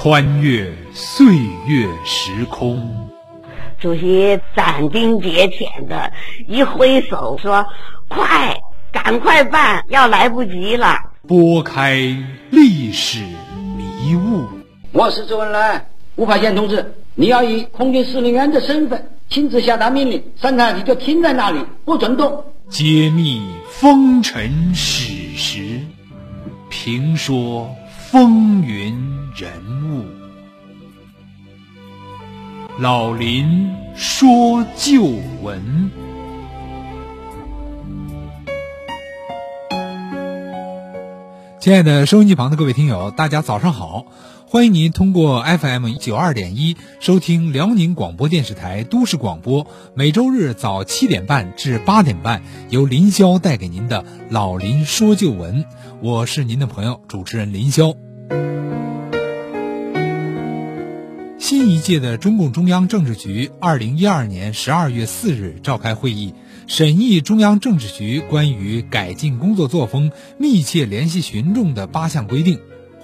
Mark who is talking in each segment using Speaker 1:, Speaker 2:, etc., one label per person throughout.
Speaker 1: 穿越岁月时空。
Speaker 2: 主席斩钉截铁的一挥手说：“快，赶快办，要来不及了。”
Speaker 1: 拨开历史迷雾。
Speaker 3: 我是周恩来，吴法宪同志，你要以空军司令员的身份亲自下达命令，三台你就停在那里，不准动。
Speaker 1: 揭秘风尘史实，评说风云人物。老林说旧闻。亲爱的收音机旁的各位听友，大家早上好！欢迎您通过 FM 九二点一收听辽宁广播电视台都市广播，每周日早七点半至八点半，由林霄带给您的《老林说旧闻》，我是您的朋友主持人林霄。新一届的中共中央政治局二零一二年十二月四日召开会议，审议中央政治局关于改进工作作风、密切联系群众的八项规定。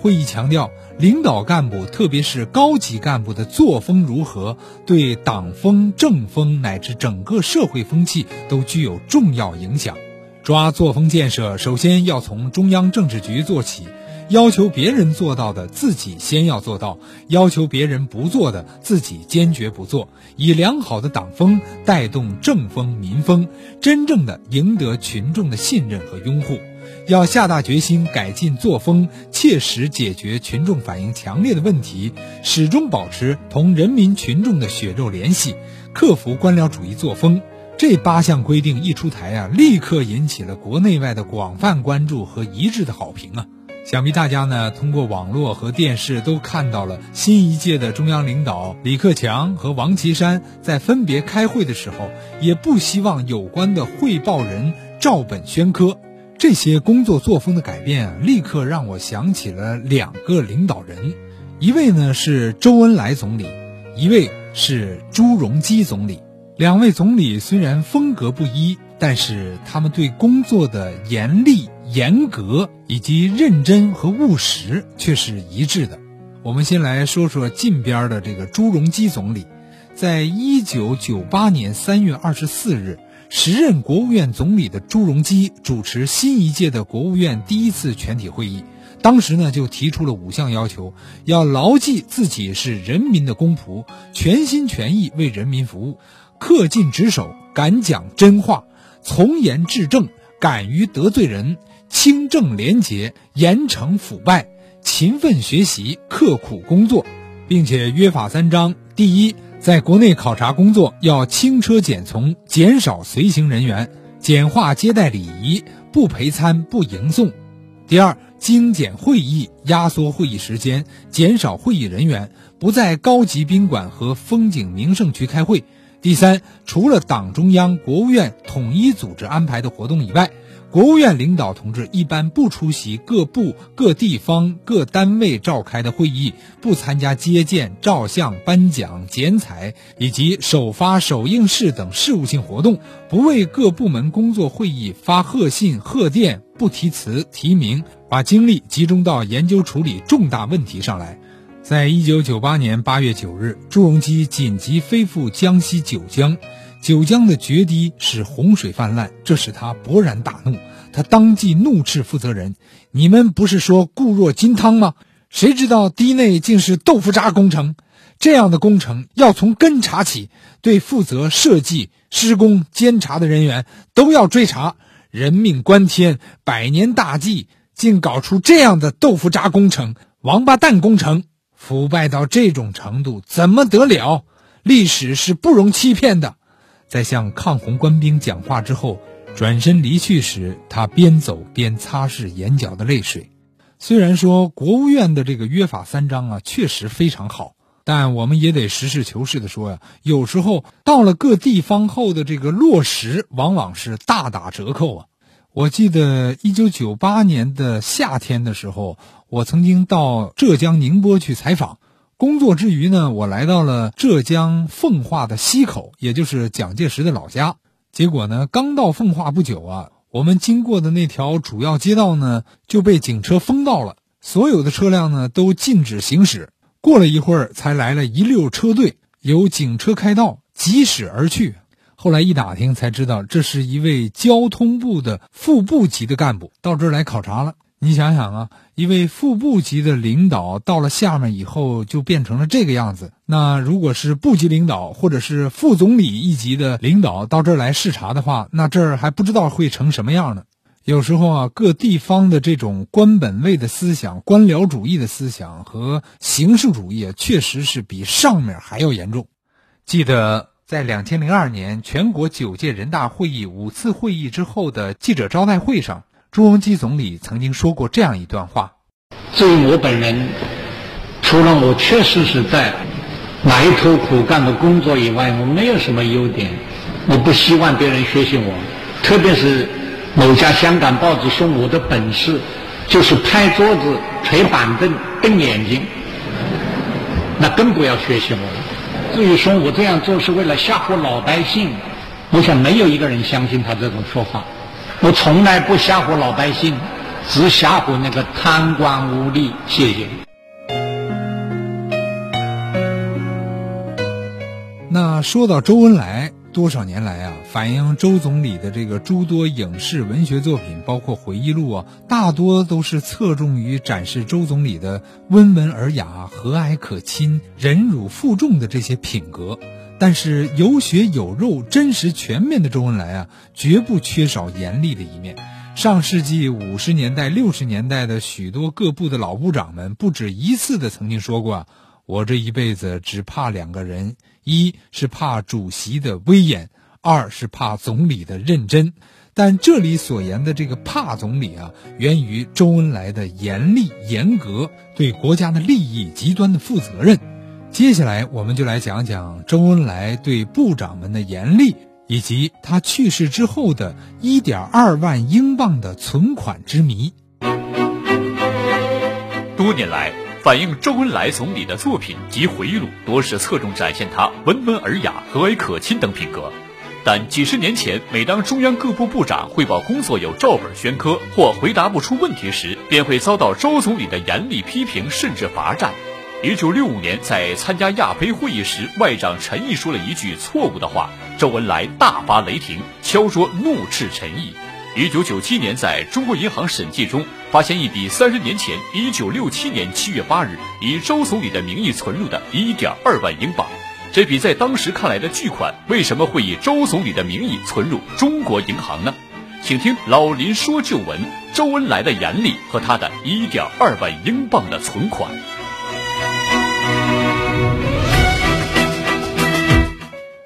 Speaker 1: 会议强调，领导干部特别是高级干部的作风如何，对党风、政风乃至整个社会风气都具有重要影响。抓作风建设，首先要从中央政治局做起。要求别人做到的，自己先要做到；要求别人不做的，自己坚决不做。以良好的党风带动政风民风，真正的赢得群众的信任和拥护。要下大决心改进作风，切实解决群众反映强烈的问题，始终保持同人民群众的血肉联系，克服官僚主义作风。这八项规定一出台啊，立刻引起了国内外的广泛关注和一致的好评啊。想必大家呢，通过网络和电视都看到了新一届的中央领导李克强和王岐山在分别开会的时候，也不希望有关的汇报人照本宣科。这些工作作风的改变，立刻让我想起了两个领导人，一位呢是周恩来总理，一位是朱镕基总理。两位总理虽然风格不一，但是他们对工作的严厉。严格以及认真和务实却是一致的。我们先来说说近边的这个朱镕基总理，在一九九八年三月二十四日，时任国务院总理的朱镕基主持新一届的国务院第一次全体会议，当时呢就提出了五项要求，要牢记自己是人民的公仆，全心全意为人民服务，恪尽职守，敢讲真话，从严治政，敢于得罪人。清正廉洁，严惩腐败，勤奋学习，刻苦工作，并且约法三章：第一，在国内考察工作要轻车简从，减少随行人员，简化接待礼仪，不陪餐，不迎送；第二，精简会议，压缩会议时间，减少会议人员，不在高级宾馆和风景名胜区开会；第三，除了党中央、国务院统一组织安排的活动以外。国务院领导同志一般不出席各部、各地方、各单位召开的会议，不参加接见、照相、颁奖、剪彩以及首发首映式等事务性活动，不为各部门工作会议发贺信、贺电，不题词提名，把精力集中到研究处理重大问题上来。在一九九八年八月九日，朱镕基紧急飞赴江西九江。九江的决堤使洪水泛滥，这使他勃然大怒。他当即怒斥负责人：“你们不是说固若金汤吗？谁知道堤内竟是豆腐渣工程？这样的工程要从根查起，对负责设计、施工、监察的人员都要追查。人命关天，百年大计，竟搞出这样的豆腐渣工程、王八蛋工程，腐败到这种程度，怎么得了？历史是不容欺骗的。”在向抗洪官兵讲话之后，转身离去时，他边走边擦拭眼角的泪水。虽然说国务院的这个约法三章啊，确实非常好，但我们也得实事求是的说呀，有时候到了各地方后的这个落实，往往是大打折扣啊。我记得一九九八年的夏天的时候，我曾经到浙江宁波去采访。工作之余呢，我来到了浙江奉化的溪口，也就是蒋介石的老家。结果呢，刚到奉化不久啊，我们经过的那条主要街道呢就被警车封道了，所有的车辆呢都禁止行驶。过了一会儿，才来了一溜车队，由警车开道，疾驶而去。后来一打听，才知道这是一位交通部的副部级的干部到这儿来考察了。你想想啊，一位副部级的领导到了下面以后，就变成了这个样子。那如果是部级领导或者是副总理一级的领导到这儿来视察的话，那这儿还不知道会成什么样呢。有时候啊，各地方的这种官本位的思想、官僚主义的思想和形式主义，确实是比上面还要严重。记得在两千零二年全国九届人大会议五次会议之后的记者招待会上，朱镕基总理曾经说过这样一段话：“
Speaker 4: 至于我本人，除了我确实是在埋头苦干的工作以外，我没有什么优点。我不希望别人学习我，特别是。”某家香港报纸说我的本事就是拍桌子、捶板凳、瞪眼睛，那更不要学习我了。至于说我这样做是为了吓唬老百姓，我想没有一个人相信他这种说法。我从来不吓唬老百姓，只吓唬那个贪官污吏。谢谢。
Speaker 1: 那说到周恩来。多少年来啊，反映周总理的这个诸多影视文学作品，包括回忆录啊，大多都是侧重于展示周总理的温文尔雅、和蔼可亲、忍辱负重的这些品格。但是有血有肉、真实全面的周恩来啊，绝不缺少严厉的一面。上世纪五十年代、六十年代的许多各部的老部长们，不止一次的曾经说过：“我这一辈子只怕两个人。”一是怕主席的威严，二是怕总理的认真。但这里所言的这个怕总理啊，源于周恩来的严厉严格，对国家的利益极端的负责任。接下来，我们就来讲讲周恩来对部长们的严厉，以及他去世之后的一点二万英镑的存款之谜。
Speaker 5: 多年来。反映周恩来总理的作品及回忆录，多是侧重展现他温文尔雅、和蔼可亲等品格。但几十年前，每当中央各部部长汇报工作有照本宣科或回答不出问题时，便会遭到周总理的严厉批评，甚至罚站。一九六五年，在参加亚非会议时，外长陈毅说了一句错误的话，周恩来大发雷霆，敲桌怒斥陈毅。一九九七年，在中国银行审计中发现一笔三十年前一九六七年七月八日以周总理的名义存入的一点二万英镑。这笔在当时看来的巨款，为什么会以周总理的名义存入中国银行呢？请听老林说旧闻：周恩来的严厉和他的一点二万英镑的存款。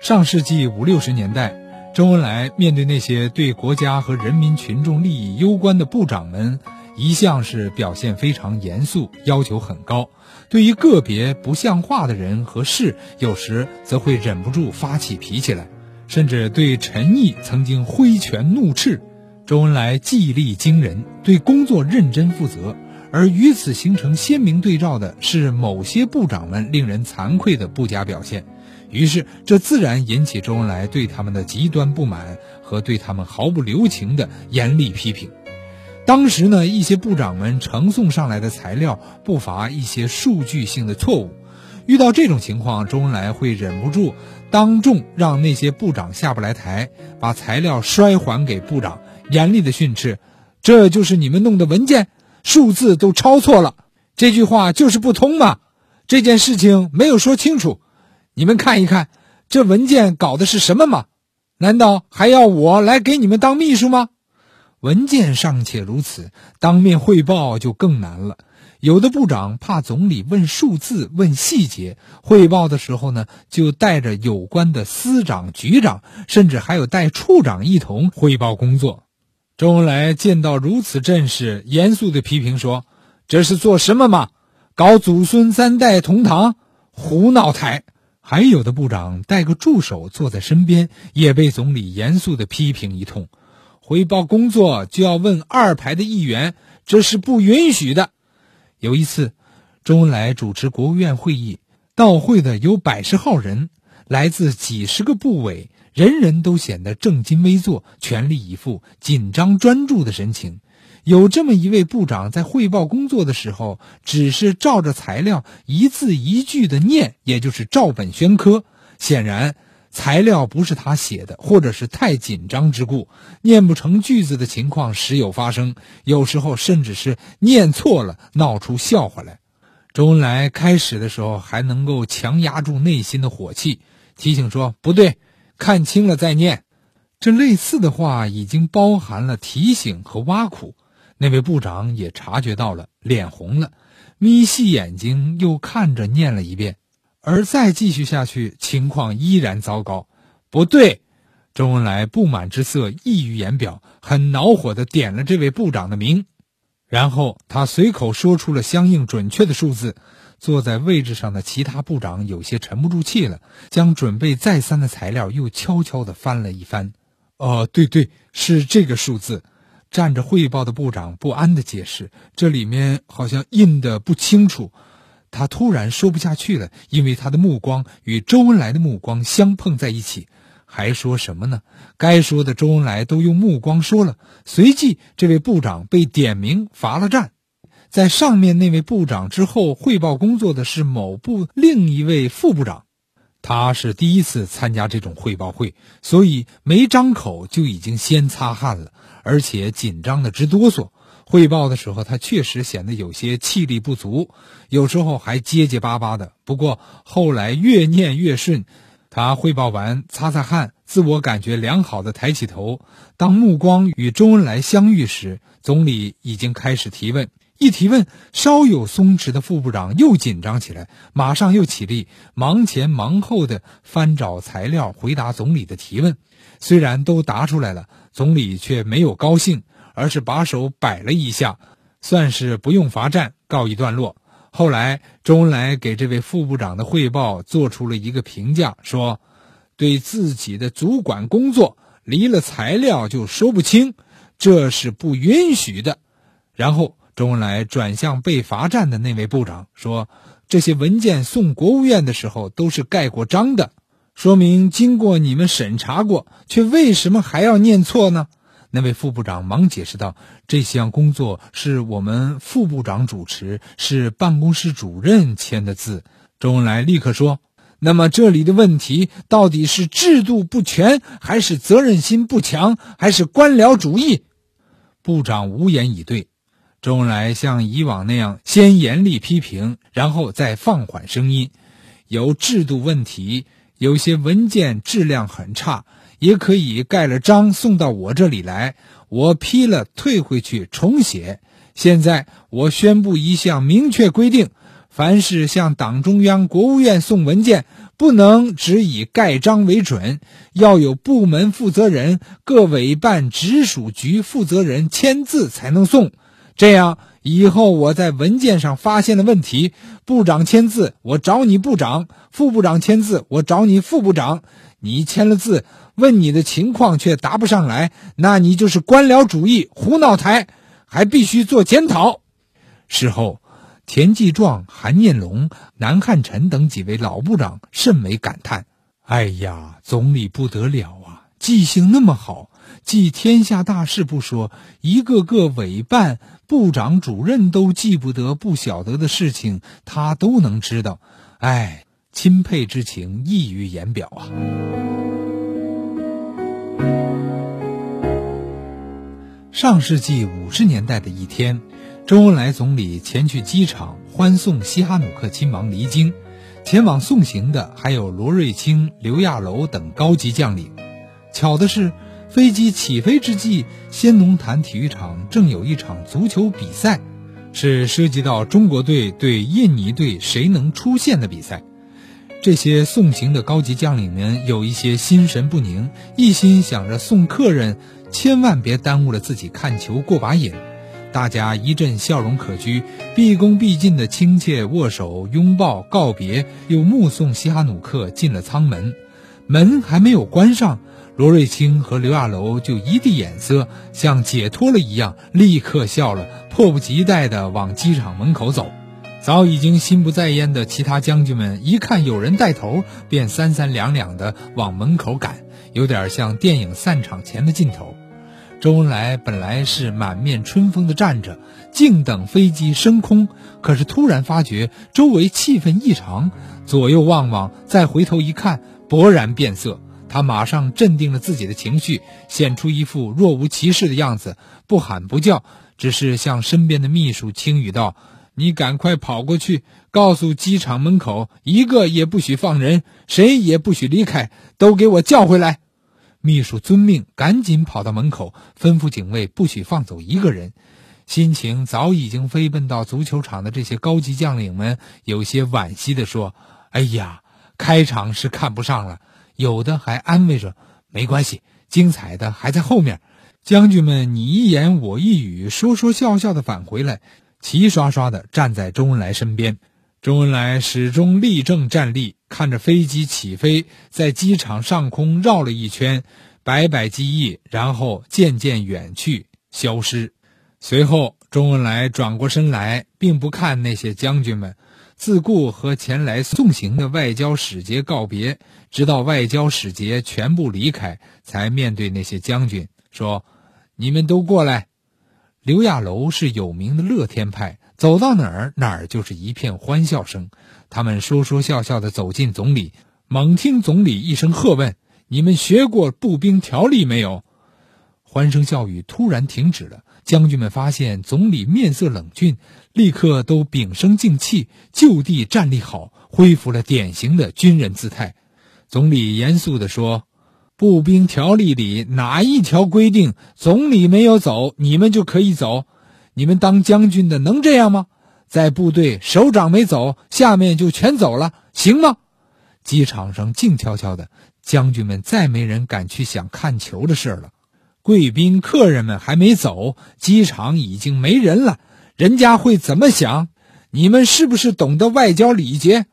Speaker 1: 上世纪五六十年代。周恩来面对那些对国家和人民群众利益攸关的部长们，一向是表现非常严肃，要求很高。对于个别不像话的人和事，有时则会忍不住发起脾气来，甚至对陈毅曾经挥拳怒斥。周恩来纪律惊人，对工作认真负责，而与此形成鲜明对照的是某些部长们令人惭愧的不佳表现。于是，这自然引起周恩来对他们的极端不满和对他们毫不留情的严厉批评。当时呢，一些部长们呈送上来的材料不乏一些数据性的错误。遇到这种情况，周恩来会忍不住当众让那些部长下不来台，把材料摔还给部长，严厉的训斥：“这就是你们弄的文件，数字都抄错了，这句话就是不通嘛！这件事情没有说清楚。”你们看一看，这文件搞的是什么吗？难道还要我来给你们当秘书吗？文件尚且如此，当面汇报就更难了。有的部长怕总理问数字、问细节，汇报的时候呢，就带着有关的司长、局长，甚至还有带处长一同汇报工作。周恩来见到如此阵势，严肃的批评说：“这是做什么嘛？搞祖孙三代同堂，胡闹台！”还有的部长带个助手坐在身边，也被总理严肃的批评一通。汇报工作就要问二排的议员，这是不允许的。有一次，周恩来主持国务院会议，到会的有百十号人，来自几十个部委，人人都显得正襟危坐、全力以赴、紧张专注的神情。有这么一位部长在汇报工作的时候，只是照着材料一字一句的念，也就是照本宣科。显然，材料不是他写的，或者是太紧张之故，念不成句子的情况时有发生。有时候甚至是念错了，闹出笑话来。周恩来开始的时候还能够强压住内心的火气，提醒说：“不对，看清了再念。”这类似的话已经包含了提醒和挖苦。那位部长也察觉到了，脸红了，眯细眼睛又看着念了一遍。而再继续下去，情况依然糟糕。不对，周恩来不满之色溢于言表，很恼火的点了这位部长的名。然后他随口说出了相应准确的数字，坐在位置上的其他部长有些沉不住气了，将准备再三的材料又悄悄地翻了一翻。哦，对对，是这个数字。站着汇报的部长不安的解释：“这里面好像印的不清楚。”他突然说不下去了，因为他的目光与周恩来的目光相碰在一起。还说什么呢？该说的周恩来都用目光说了。随即，这位部长被点名罚了站。在上面那位部长之后汇报工作的是某部另一位副部长，他是第一次参加这种汇报会，所以没张口就已经先擦汗了，而且紧张的直哆嗦。汇报的时候，他确实显得有些气力不足，有时候还结结巴巴的。不过后来越念越顺。他汇报完，擦擦汗，自我感觉良好的抬起头。当目光与周恩来相遇时，总理已经开始提问。一提问，稍有松弛的副部长又紧张起来，马上又起立，忙前忙后的翻找材料回答总理的提问。虽然都答出来了，总理却没有高兴，而是把手摆了一下，算是不用罚站，告一段落。后来，周恩来给这位副部长的汇报做出了一个评价，说：“对自己的主管工作离了材料就说不清，这是不允许的。”然后，周恩来转向被罚站的那位部长说：“这些文件送国务院的时候都是盖过章的，说明经过你们审查过，却为什么还要念错呢？”那位副部长忙解释道：“这项工作是我们副部长主持，是办公室主任签的字。”周恩来立刻说：“那么这里的问题到底是制度不全，还是责任心不强，还是官僚主义？”部长无言以对。周恩来像以往那样，先严厉批评，然后再放缓声音：“由制度问题，有些文件质量很差。”也可以盖了章送到我这里来，我批了退回去重写。现在我宣布一项明确规定：凡是向党中央、国务院送文件，不能只以盖章为准，要有部门负责人、各委办直属局负责人签字才能送。这样以后我在文件上发现了问题，部长签字我找你部长，副部长签字我找你副部长。你签了字。问你的情况却答不上来，那你就是官僚主义胡闹台，还必须做检讨。事后，田纪壮、韩念龙、南汉宸等几位老部长甚为感叹：“哎呀，总理不得了啊，记性那么好，记天下大事不说，一个个委办、部长、主任都记不得、不晓得的事情，他都能知道。哎，钦佩之情溢于言表啊。”上世纪五十年代的一天，周恩来总理前去机场欢送西哈努克亲王离京，前往送行的还有罗瑞卿、刘亚楼等高级将领。巧的是，飞机起飞之际，先农坛体育场正有一场足球比赛，是涉及到中国队对印尼队谁能出线的比赛。这些送行的高级将领们有一些心神不宁，一心想着送客人。千万别耽误了自己看球过把瘾。大家一阵笑容可掬，毕恭毕敬的亲切握手、拥抱、告别，又目送西哈努克进了舱门。门还没有关上，罗瑞卿和刘亚楼就一地眼色，像解脱了一样，立刻笑了，迫不及待地往机场门口走。早已经心不在焉的其他将军们一看有人带头，便三三两两地往门口赶。有点像电影散场前的镜头，周恩来本来是满面春风的站着，静等飞机升空。可是突然发觉周围气氛异常，左右望望，再回头一看，勃然变色。他马上镇定了自己的情绪，显出一副若无其事的样子，不喊不叫，只是向身边的秘书轻语道：“你赶快跑过去，告诉机场门口，一个也不许放人，谁也不许离开，都给我叫回来。”秘书遵命，赶紧跑到门口，吩咐警卫不许放走一个人。心情早已经飞奔到足球场的这些高级将领们，有些惋惜地说：“哎呀，开场是看不上了。”有的还安慰着：“没关系，精彩的还在后面。”将军们你一言我一语，说说笑笑的返回来，齐刷刷的站在周恩来身边。周恩来始终立正站立，看着飞机起飞，在机场上空绕了一圈，摆摆机翼，然后渐渐远去，消失。随后，周恩来转过身来，并不看那些将军们，自顾和前来送行的外交使节告别，直到外交使节全部离开，才面对那些将军说：“你们都过来。”刘亚楼是有名的乐天派。走到哪儿，哪儿就是一片欢笑声。他们说说笑笑地走进总理，猛听总理一声喝问：“你们学过步兵条例没有？”欢声笑语突然停止了。将军们发现总理面色冷峻，立刻都屏声静气，就地站立好，恢复了典型的军人姿态。总理严肃地说：“步兵条例里哪一条规定，总理没有走，你们就可以走？”你们当将军的能这样吗？在部队首长没走，下面就全走了，行吗？机场上静悄悄的，将军们再没人敢去想看球的事了。贵宾客人们还没走，机场已经没人了，人家会怎么想？你们是不是懂得外交礼节？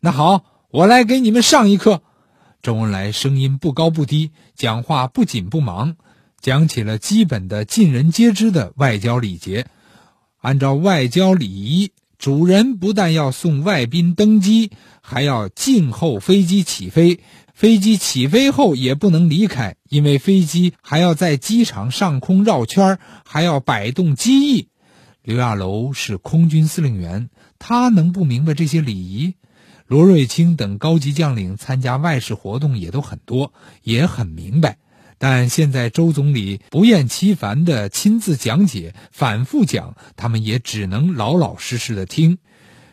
Speaker 1: 那好，我来给你们上一课。周恩来声音不高不低，讲话不紧不忙。讲起了基本的、尽人皆知的外交礼节。按照外交礼仪，主人不但要送外宾登机，还要静候飞机起飞。飞机起飞后也不能离开，因为飞机还要在机场上空绕圈，还要摆动机翼。刘亚楼是空军司令员，他能不明白这些礼仪？罗瑞卿等高级将领参加外事活动也都很多，也很明白。但现在周总理不厌其烦地亲自讲解、反复讲，他们也只能老老实实的听。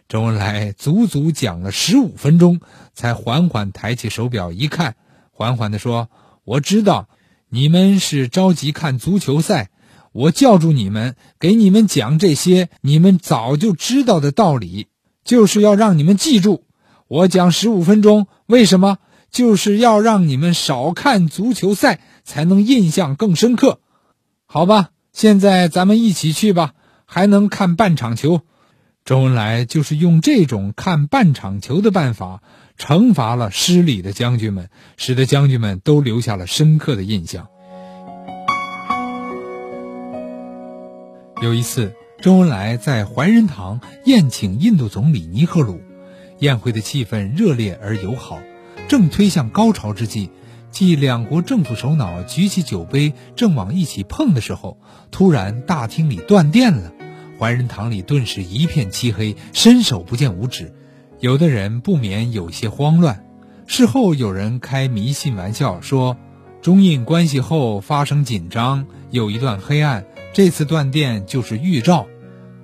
Speaker 1: 周恩来足足讲了十五分钟，才缓缓抬起手表一看，缓缓地说：“我知道你们是着急看足球赛，我叫住你们，给你们讲这些你们早就知道的道理，就是要让你们记住。我讲十五分钟，为什么？就是要让你们少看足球赛。”才能印象更深刻，好吧？现在咱们一起去吧，还能看半场球。周恩来就是用这种看半场球的办法，惩罚了失礼的将军们，使得将军们都留下了深刻的印象。有一次，周恩来在怀仁堂宴请印度总理尼赫鲁，宴会的气氛热烈而友好，正推向高潮之际。即两国政府首脑举起酒杯，正往一起碰的时候，突然大厅里断电了，怀仁堂里顿时一片漆黑，伸手不见五指，有的人不免有些慌乱。事后有人开迷信玩笑说，中印关系后发生紧张，有一段黑暗，这次断电就是预兆。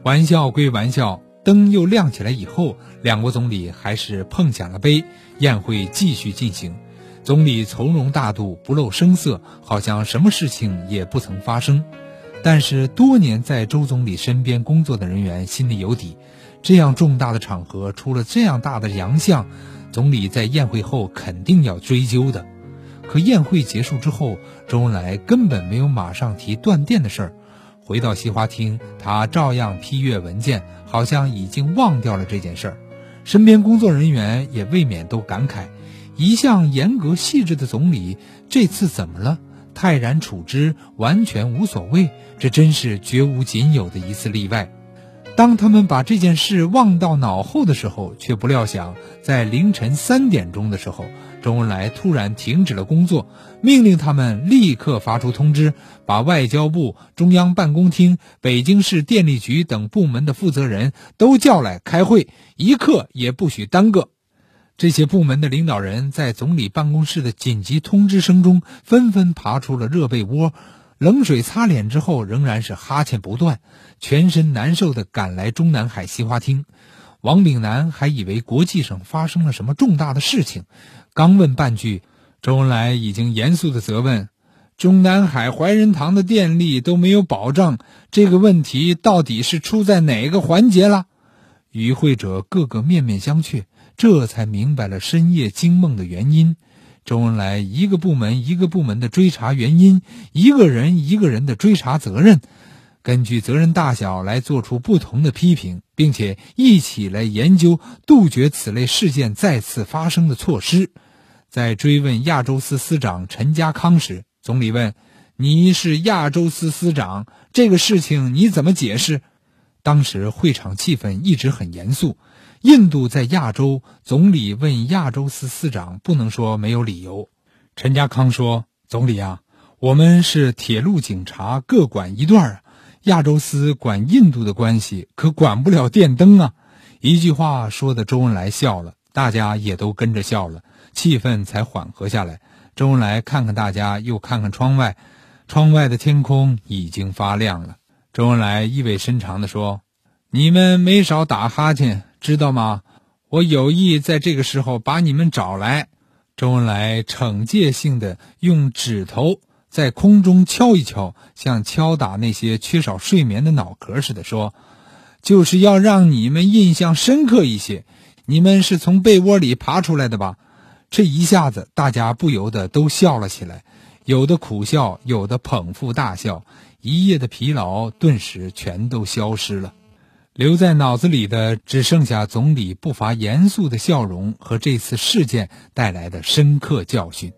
Speaker 1: 玩笑归玩笑，灯又亮起来以后，两国总理还是碰响了杯，宴会继续进行。总理从容大度，不露声色，好像什么事情也不曾发生。但是多年在周总理身边工作的人员心里有底，这样重大的场合出了这样大的洋相，总理在宴会后肯定要追究的。可宴会结束之后，周恩来根本没有马上提断电的事儿。回到西花厅，他照样批阅文件，好像已经忘掉了这件事儿。身边工作人员也未免都感慨。一向严格细致的总理，这次怎么了？泰然处之，完全无所谓，这真是绝无仅有的一次例外。当他们把这件事忘到脑后的时候，却不料想，在凌晨三点钟的时候，周恩来突然停止了工作，命令他们立刻发出通知，把外交部、中央办公厅、北京市电力局等部门的负责人都叫来开会，一刻也不许耽搁。这些部门的领导人在总理办公室的紧急通知声中，纷纷爬出了热被窝，冷水擦脸之后，仍然是哈欠不断，全身难受地赶来中南海西花厅。王炳南还以为国际上发生了什么重大的事情，刚问半句，周恩来已经严肃地责问：“中南海怀仁堂的电力都没有保障，这个问题到底是出在哪个环节了？”与会者个个面面相觑，这才明白了深夜惊梦的原因。周恩来一个部门一个部门的追查原因，一个人一个人的追查责任。根据责任大小来做出不同的批评，并且一起来研究杜绝此类事件再次发生的措施。在追问亚洲司司长陈家康时，总理问：“你是亚洲司司长，这个事情你怎么解释？”当时会场气氛一直很严肃。印度在亚洲，总理问亚洲司司长不能说没有理由。陈家康说：“总理啊，我们是铁路警察，各管一段啊。”亚洲司管印度的关系，可管不了电灯啊！一句话说的周恩来笑了，大家也都跟着笑了，气氛才缓和下来。周恩来看看大家，又看看窗外，窗外的天空已经发亮了。周恩来意味深长地说：“你们没少打哈欠，知道吗？我有意在这个时候把你们找来。”周恩来惩戒性的用指头。在空中敲一敲，像敲打那些缺少睡眠的脑壳似的说：“就是要让你们印象深刻一些。你们是从被窝里爬出来的吧？”这一下子，大家不由得都笑了起来，有的苦笑，有的捧腹大笑。一夜的疲劳顿时全都消失了，留在脑子里的只剩下总理不乏严肃的笑容和这次事件带来的深刻教训。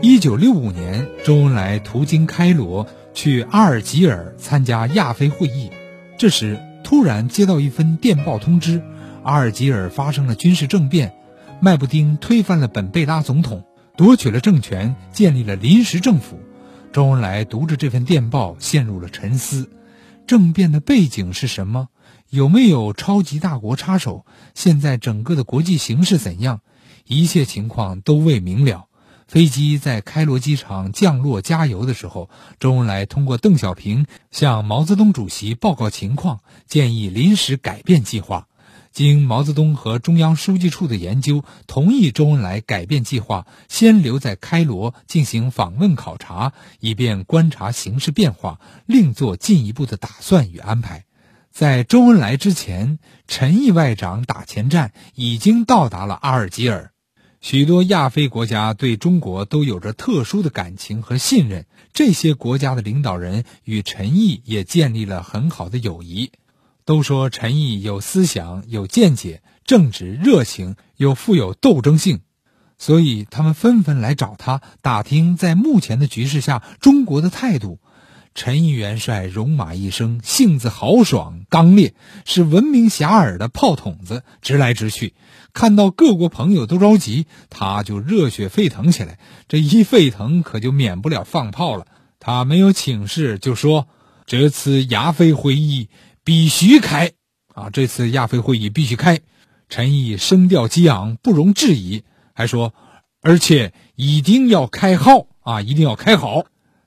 Speaker 1: 一九六五年，周恩来途经开罗，去阿尔及尔参加亚非会议。这时，突然接到一份电报通知：阿尔及尔发生了军事政变，麦布丁推翻了本贝拉总统，夺取了政权，建立了临时政府。周恩来读着这份电报，陷入了沉思：政变的背景是什么？有没有超级大国插手？现在整个的国际形势怎样？一切情况都未明了。飞机在开罗机场降落加油的时候，周恩来通过邓小平向毛泽东主席报告情况，建议临时改变计划。经毛泽东和中央书记处的研究，同意周恩来改变计划，先留在开罗进行访问考察，以便观察形势变化，另做进一步的打算与安排。在周恩来之前，陈毅外长打前站已经到达了阿尔及尔。许多亚非国家对中国都有着特殊的感情和信任，这些国家的领导人与陈毅也建立了很好的友谊。都说陈毅有思想、有见解、正直、热情，又富有斗争性，所以他们纷纷来找他打听在目前的局势下中国的态度。陈毅元帅戎马一生，性子豪爽刚烈，是闻名遐迩的炮筒子，直来直去。看到各国朋友都着急，他就热血沸腾起来。这一沸腾，可就免不了放炮了。他没有请示，就说：“这次亚非会议必须开啊！这次亚非会议必须开。”陈毅声调激昂，不容置疑，还说：“而且一定要开好啊！一定要开好。”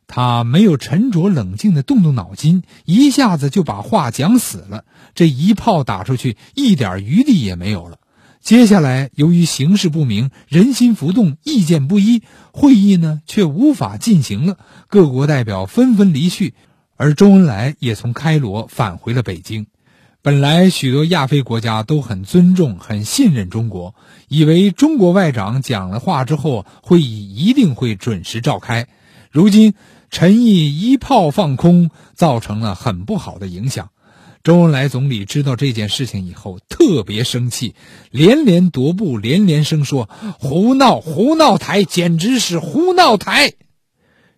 Speaker 1: 他没有沉着冷静的动动脑筋，一下子就把话讲死了。这一炮打出去，一点余地也没有了。接下来，由于形势不明，人心浮动，意见不一，会议呢却无法进行了。各国代表纷纷离去，而周恩来也从开罗返回了北京。本来许多亚非国家都很尊重、很信任中国，以为中国外长讲了话之后，会议一定会准时召开。如今。陈毅一炮放空，造成了很不好的影响。周恩来总理知道这件事情以后，特别生气，连连踱步，连连声说：“胡闹，胡闹台，简直是胡闹台！”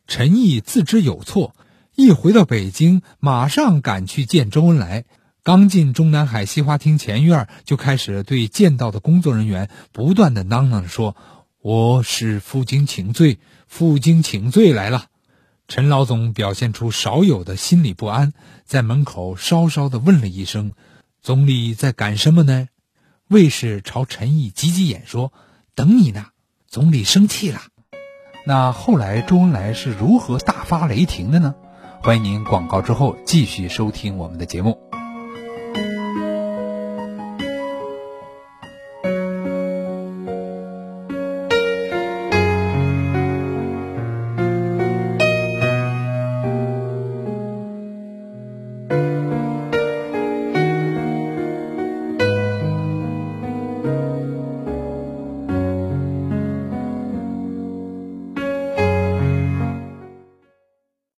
Speaker 1: 陈毅自知有错，一回到北京，马上赶去见周恩来。刚进中南海西花厅前院，就开始对见到的工作人员不断的嚷嚷说：“我是负荆请罪，负荆请罪来了。”陈老总表现出少有的心理不安，在门口稍稍的问了一声：“总理在赶什么呢？”卫士朝陈毅挤挤眼说：“等你呢，总理生气了。”那后来周恩来是如何大发雷霆的呢？欢迎您广告之后继续收听我们的节目。